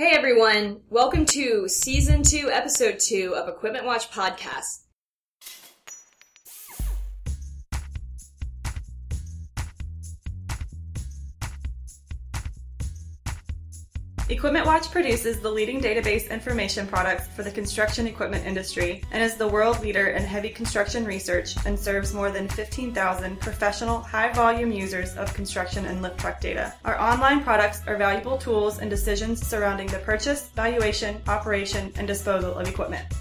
Hey everyone, welcome to season two, episode two of Equipment Watch Podcast. Equipment Watch produces the leading database information products for the construction equipment industry and is the world leader in heavy construction research and serves more than 15,000 professional, high volume users of construction and lift truck data. Our online products are valuable tools in decisions surrounding the purchase, valuation, operation, and disposal of equipment.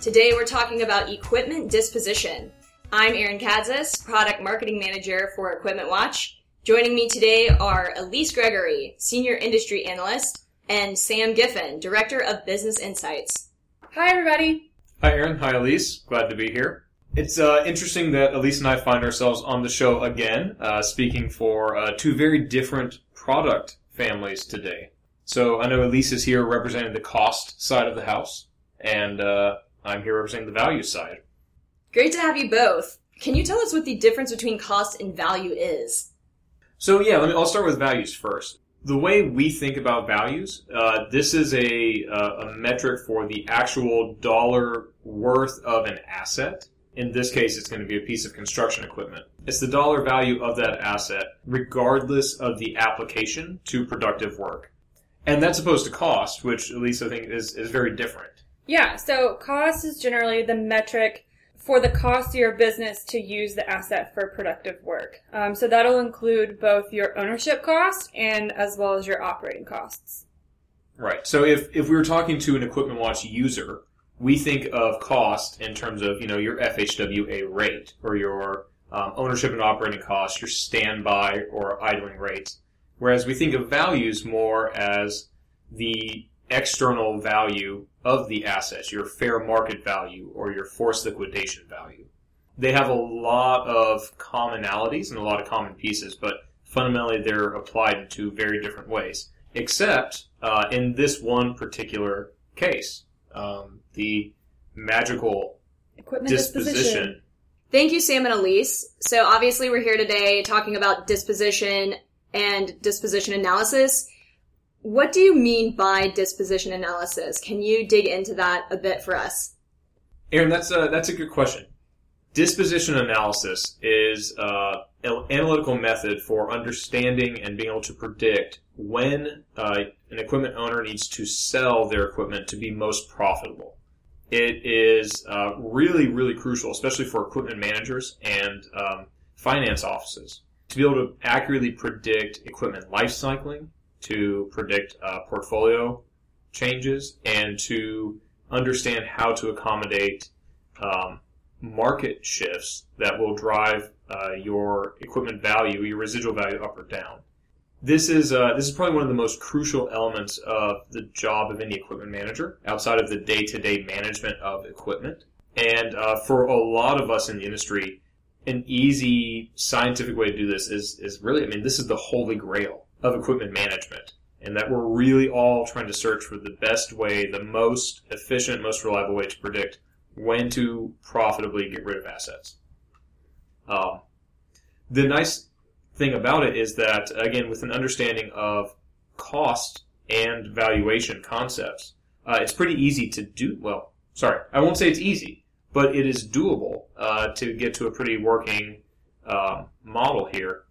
Today we're talking about equipment disposition. I'm Erin Kadzis, Product Marketing Manager for Equipment Watch. Joining me today are Elise Gregory, Senior Industry Analyst, and Sam Giffen, Director of Business Insights. Hi, everybody. Hi, Erin. Hi, Elise. Glad to be here. It's uh, interesting that Elise and I find ourselves on the show again, uh, speaking for uh, two very different product families today. So I know Elise is here representing the cost side of the house, and uh, I'm here representing the value side. Great to have you both. Can you tell us what the difference between cost and value is? So yeah, let me. I'll start with values first. The way we think about values, uh, this is a uh, a metric for the actual dollar worth of an asset. In this case, it's going to be a piece of construction equipment. It's the dollar value of that asset, regardless of the application to productive work. And that's opposed to cost, which Elise I think is, is very different. Yeah, so cost is generally the metric for the cost of your business to use the asset for productive work. Um, so that'll include both your ownership cost and as well as your operating costs. Right. So if, if we were talking to an equipment watch user, we think of cost in terms of, you know, your FHWA rate or your um, ownership and operating costs, your standby or idling rates. Whereas we think of values more as the external value of the assets, your fair market value or your forced liquidation value. They have a lot of commonalities and a lot of common pieces, but fundamentally they're applied in two very different ways. Except uh, in this one particular case, um, the magical Equipment disposition. disposition. Thank you, Sam and Elise. So obviously we're here today talking about disposition and disposition analysis. What do you mean by disposition analysis? Can you dig into that a bit for us? Erin, that's a that's a good question. Disposition analysis is uh, an analytical method for understanding and being able to predict when uh, an equipment owner needs to sell their equipment to be most profitable. It is uh, really, really crucial, especially for equipment managers and um, finance offices, to be able to accurately predict equipment life cycling, to predict uh, portfolio changes, and to understand how to accommodate um, market shifts that will drive uh, your equipment value, your residual value up or down. This is uh, this is probably one of the most crucial elements of the job of any equipment manager, outside of the day-to-day management of equipment. And uh, for a lot of us in the industry, an easy scientific way to do this is is really, I mean, this is the holy grail of equipment management, and that we're really all trying to search for the best way, the most efficient, most reliable way to predict when to profitably get rid of assets. Um, the nice thing about it is that, again, with an understanding of cost and valuation concepts, uh, it's pretty easy to do. Well, sorry, I won't say it's easy, but it is doable uh, to get to a pretty working um, model here.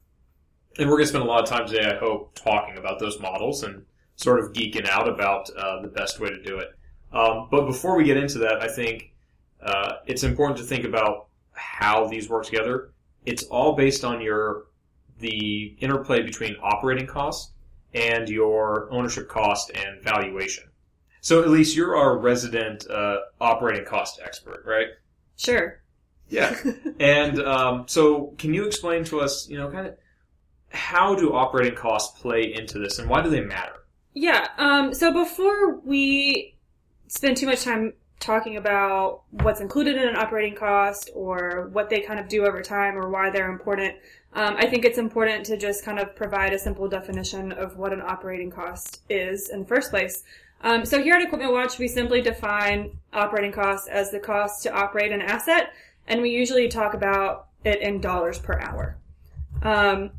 And we're going to spend a lot of time today, I hope, talking about those models and sort of geeking out about uh, the best way to do it. Um, but before we get into that, I think uh, it's important to think about how these work together. It's all based on your the interplay between operating costs and your ownership cost and valuation. So, Elise you're our resident uh, operating cost expert, right? Sure. Yeah. and um, so, can you explain to us, you know, kind of how do operating costs play into this, and why do they matter? Yeah. Um, so before we spend too much time talking about what's included in an operating cost or what they kind of do over time or why they're important, um, I think it's important to just kind of provide a simple definition of what an operating cost is in the first place. Um, so here at Equipment Watch, we simply define operating costs as the cost to operate an asset, and we usually talk about it in dollars per hour. Um,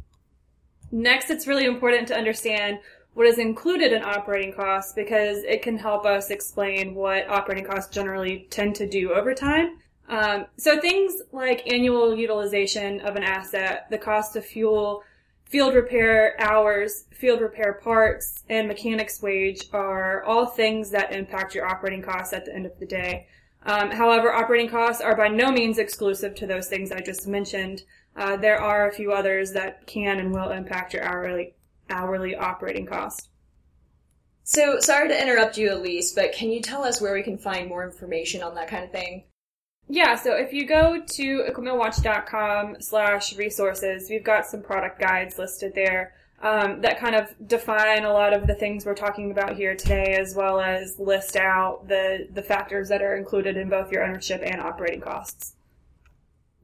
Next, it's really important to understand what is included in operating costs because it can help us explain what operating costs generally tend to do over time. Um, so things like annual utilization of an asset, the cost of fuel, field repair hours, field repair parts, and mechanics wage are all things that impact your operating costs at the end of the day. Um, however, operating costs are by no means exclusive to those things I just mentioned. Uh, there are a few others that can and will impact your hourly hourly operating costs. So, sorry to interrupt you, Elise, but can you tell us where we can find more information on that kind of thing? Yeah, so if you go to equipmentwatch.com slash resources, we've got some product guides listed there um, that kind of define a lot of the things we're talking about here today, as well as list out the, the factors that are included in both your ownership and operating costs.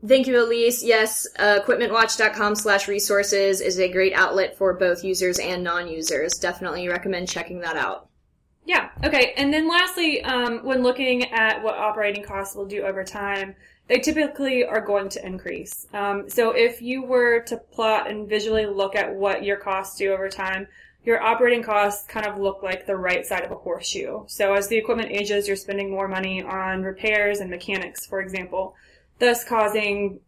Thank you, Elise. Yes, uh, equipmentwatch.com slash resources is a great outlet for both users and non-users. Definitely recommend checking that out. Yeah. Okay. And then lastly, um, when looking at what operating costs will do over time, they typically are going to increase. Um, so if you were to plot and visually look at what your costs do over time, your operating costs kind of look like the right side of a horseshoe. So as the equipment ages, you're spending more money on repairs and mechanics, for example, thus causing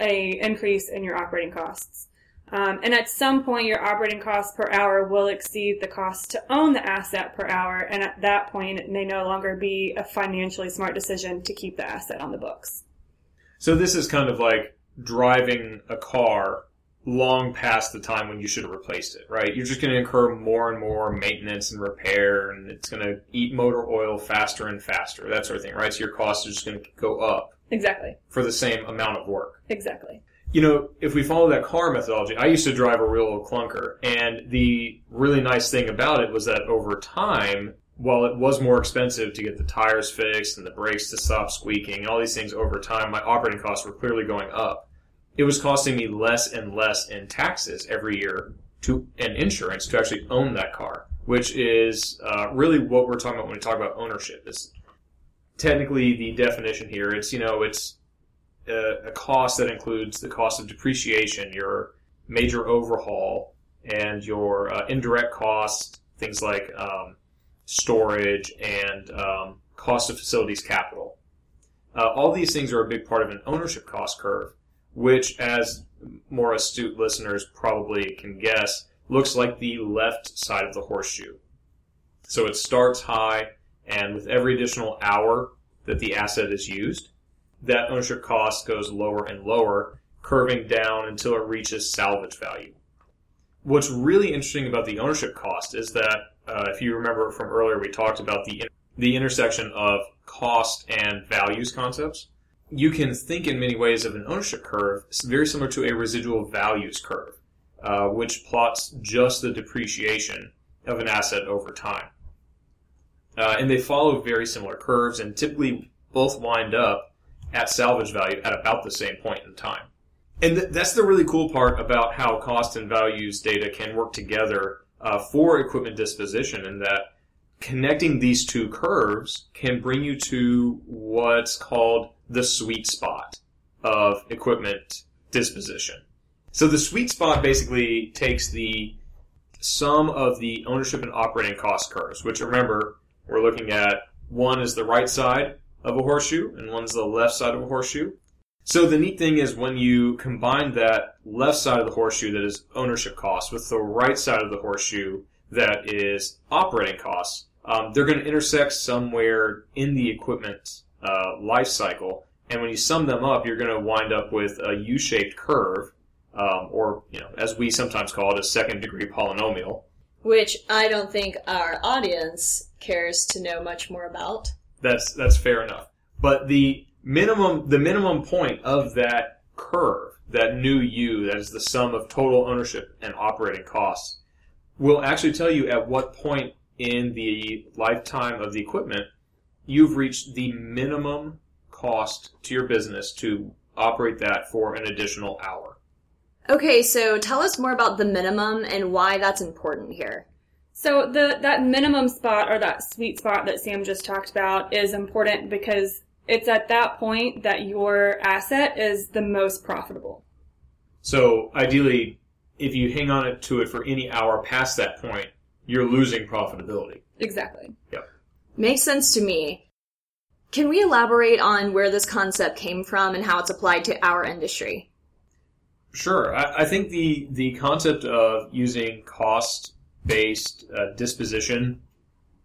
a increase in your operating costs. Um, and at some point, your operating costs per hour will exceed the cost to own the asset per hour. And at that point, it may no longer be a financially smart decision to keep the asset on the books. So this is kind of like driving a car long past the time when you should have replaced it, right? You're just going to incur more and more maintenance and repair, and it's going to eat motor oil faster and faster, that sort of thing, right? So your costs are just going to go up. Exactly. For the same amount of work. Exactly you know, if we follow that car methodology, I used to drive a real old clunker, and the really nice thing about it was that over time, while it was more expensive to get the tires fixed and the brakes to stop squeaking, and all these things over time, my operating costs were clearly going up. It was costing me less and less in taxes every year to and insurance to actually own that car, which is uh, really what we're talking about when we talk about ownership. Is technically the definition here. It's you know it's a, a cost that includes the cost of depreciation, your major overhaul, and your uh, indirect costs, things like um, storage and um, cost of facilities capital. Uh, all these things are a big part of an ownership cost curve, which, as more astute listeners probably can guess, looks like the left side of the horseshoe. So it starts high, and with every additional hour that the asset is used, that ownership cost goes lower and lower, curving down until it reaches salvage value. What's really interesting about the ownership cost is that, uh, if you remember from earlier, we talked about the the intersection of cost and values concepts. You can think in many ways of an ownership curve, very similar to a residual values curve, uh, which plots just the depreciation of an asset over time. Uh, and they follow very similar curves and typically both wind up at salvage value at about the same point in time. And th- that's the really cool part about how cost and values data can work together uh, for equipment disposition, in that connecting these two curves can bring you to what's called the sweet spot of equipment disposition. So the sweet spot basically takes the sum of the ownership and operating cost curves, which remember, we're looking at one is the right side, of a horseshoe and one's the left side of a horseshoe. So the neat thing is when you combine that left side of the horseshoe that is ownership cost with the right side of the horseshoe that is operating costs, um, they're going to intersect somewhere in the equipment uh, life cycle. And when you sum them up, you're going to wind up with a U-shaped curve, um, or you know, as we sometimes call it, a second degree polynomial. Which I don't think our audience cares to know much more about. That's that's fair enough. But the minimum the minimum point of that curve, that new U, that is the sum of total ownership and operating costs, will actually tell you at what point in the lifetime of the equipment you've reached the minimum cost to your business to operate that for an additional hour. Okay, so tell us more about the minimum and why that's important here. So the that minimum spot or that sweet spot that Sam just talked about is important because it's at that point that your asset is the most profitable. So ideally, if you hang on it to it for any hour past that point, you're losing profitability. Exactly. Makes sense to me. Can we elaborate on where this concept came from and how it's applied to our industry? Sure. I, I think the the concept of using cost based uh, disposition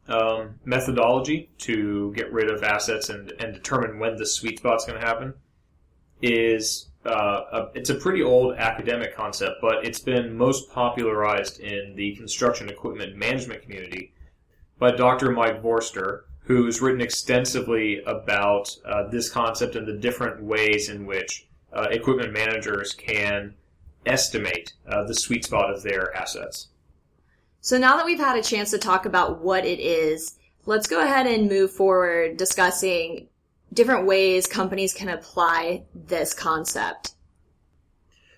um, methodology to get rid of assets and, and determine when the sweet spot's going to happen is uh, a, it's a pretty old academic concept, but it's been most popularized in the construction equipment management community by Dr. Mike Vorster, who's written extensively about uh, this concept and the different ways in which uh, equipment managers can estimate uh, the sweet spot of their assets. So now that we've had a chance to talk about what it is, let's go ahead and move forward discussing different ways companies can apply this concept.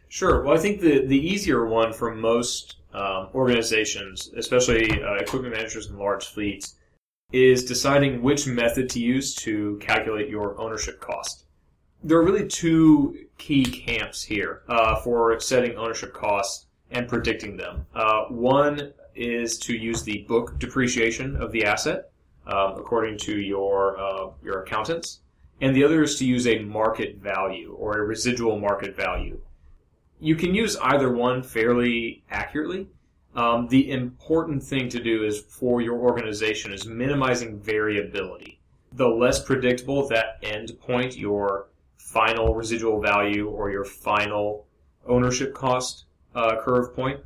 Sure. Well, I think the, the easier one for most um, organizations, especially uh, equipment managers in large fleets, is deciding which method to use to calculate your ownership cost. There are really two key camps here uh, for setting ownership costs and predicting them. Uh, one is to use the book depreciation of the asset, um, according to your uh, your accountants, and the other is to use a market value or a residual market value. You can use either one fairly accurately. Um, the important thing to do is for your organization is minimizing variability. The less predictable that end point, your final residual value or your final ownership cost uh, curve point,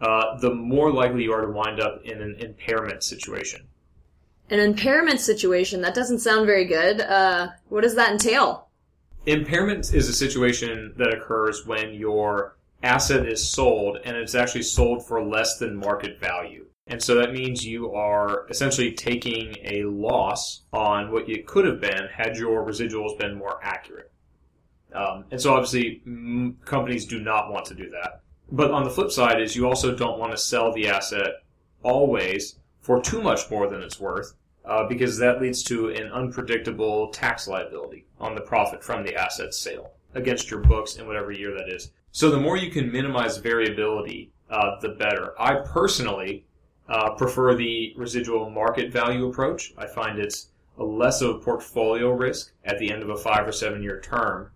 uh, the more likely you are to wind up in an impairment situation. An impairment situation, that doesn't sound very good. Uh, what does that entail? Impairment is a situation that occurs when your asset is sold and it's actually sold for less than market value. And so that means you are essentially taking a loss on what it could have been had your residuals been more accurate. Um, and so obviously m- companies do not want to do that. But on the flip side is you also don't want to sell the asset always for too much more than it's worth uh, because that leads to an unpredictable tax liability on the profit from the asset sale against your books in whatever year that is. So the more you can minimize variability, uh, the better. I personally uh, prefer the residual market value approach. I find it's a less of a portfolio risk at the end of a five or seven year term,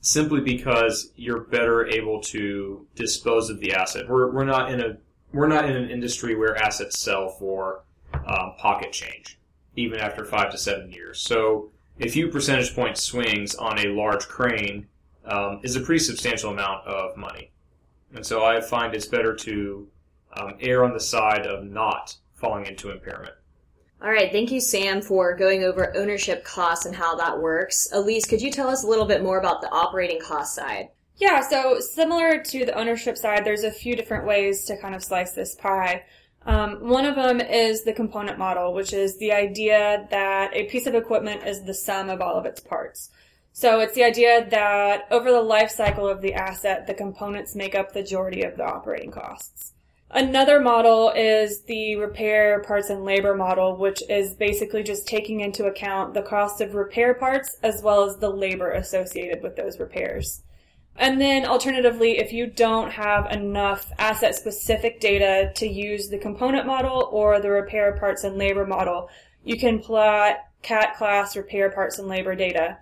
simply because you're better able to dispose of the asset. We're, we're not in a we're not in an industry where assets sell for um, pocket change, even after five to seven years. So a few percentage point swings on a large crane um, is a pretty substantial amount of money. And so I find it's better to um, err on the side of not falling into impairment. All right, thank you, Sam, for going over ownership costs and how that works. Elise, could you tell us a little bit more about the operating cost side? Yeah, so similar to the ownership side, there's a few different ways to kind of slice this pie. Um, one of them is the component model, which is the idea that a piece of equipment is the sum of all of its parts. So it's the idea that over the life cycle of the asset, the components make up the majority of the operating costs. Another model is the repair parts and labor model, which is basically just taking into account the cost of repair parts as well as the labor associated with those repairs. And then alternatively, if you don't have enough asset specific data to use the component model or the repair parts and labor model, you can plot CAT class repair parts and labor data.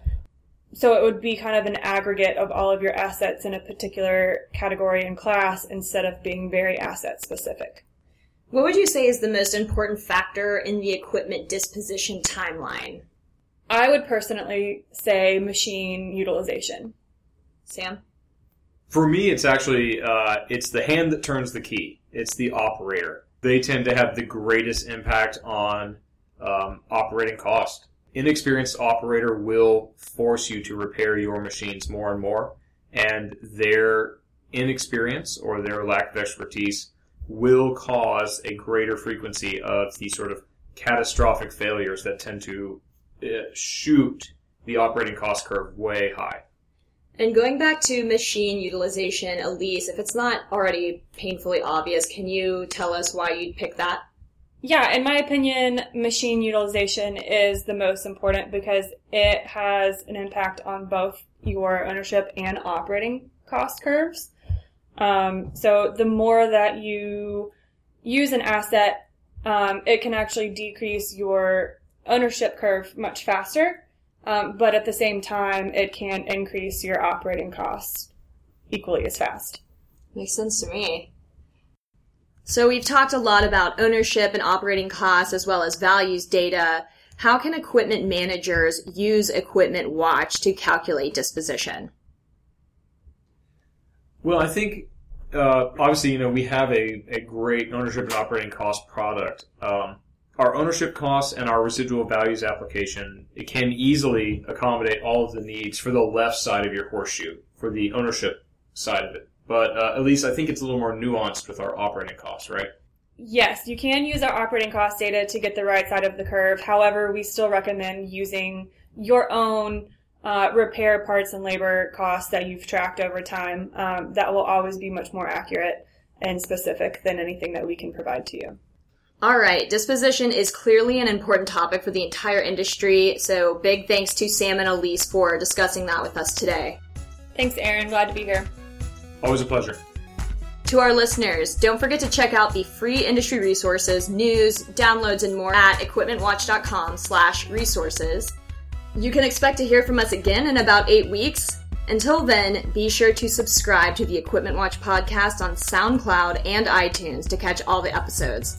So it would be kind of an aggregate of all of your assets in a particular category and class instead of being very asset specific. What would you say is the most important factor in the equipment disposition timeline? I would personally say machine utilization. Sam? For me, it's actually uh, it's the hand that turns the key. It's the operator. They tend to have the greatest impact on um, operating cost. Inexperienced operator will force you to repair your machines more and more, and their inexperience or their lack of expertise will cause a greater frequency of the sort of catastrophic failures that tend to uh, shoot the operating cost curve way high. And going back to machine utilization, Elise, if it's not already painfully obvious, can you tell us why you'd pick that? Yeah, in my opinion, machine utilization is the most important because it has an impact on both your ownership and operating cost curves. Um, so the more that you use an asset, um, it can actually decrease your ownership curve much faster. Um, but at the same time, it can increase your operating costs equally as fast. Makes sense to me. So we've talked a lot about ownership and operating costs as well as values data. How can equipment managers use Equipment Watch to calculate disposition? Well, I think uh, obviously you know we have a, a great ownership and operating cost product. Um, our ownership costs and our residual values application it can easily accommodate all of the needs for the left side of your horseshoe for the ownership side of it. But uh, Elise I think it's a little more nuanced with our operating costs, right? Yes, you can use our operating cost data to get the right side of the curve. However, we still recommend using your own uh, repair parts and labor costs that you've tracked over time. Um, that will always be much more accurate and specific than anything that we can provide to you. All right, disposition is clearly an important topic for the entire industry, so big thanks to Sam and Elise for discussing that with us today. Thanks, Erin. Glad to be here. Always a pleasure. To our listeners, don't forget to check out the free industry resources, news, downloads, and more at equipmentwatch.com slash resources. You can expect to hear from us again in about eight weeks. Until then, be sure to subscribe to the Equipment Watch podcast on SoundCloud and iTunes to catch all the episodes.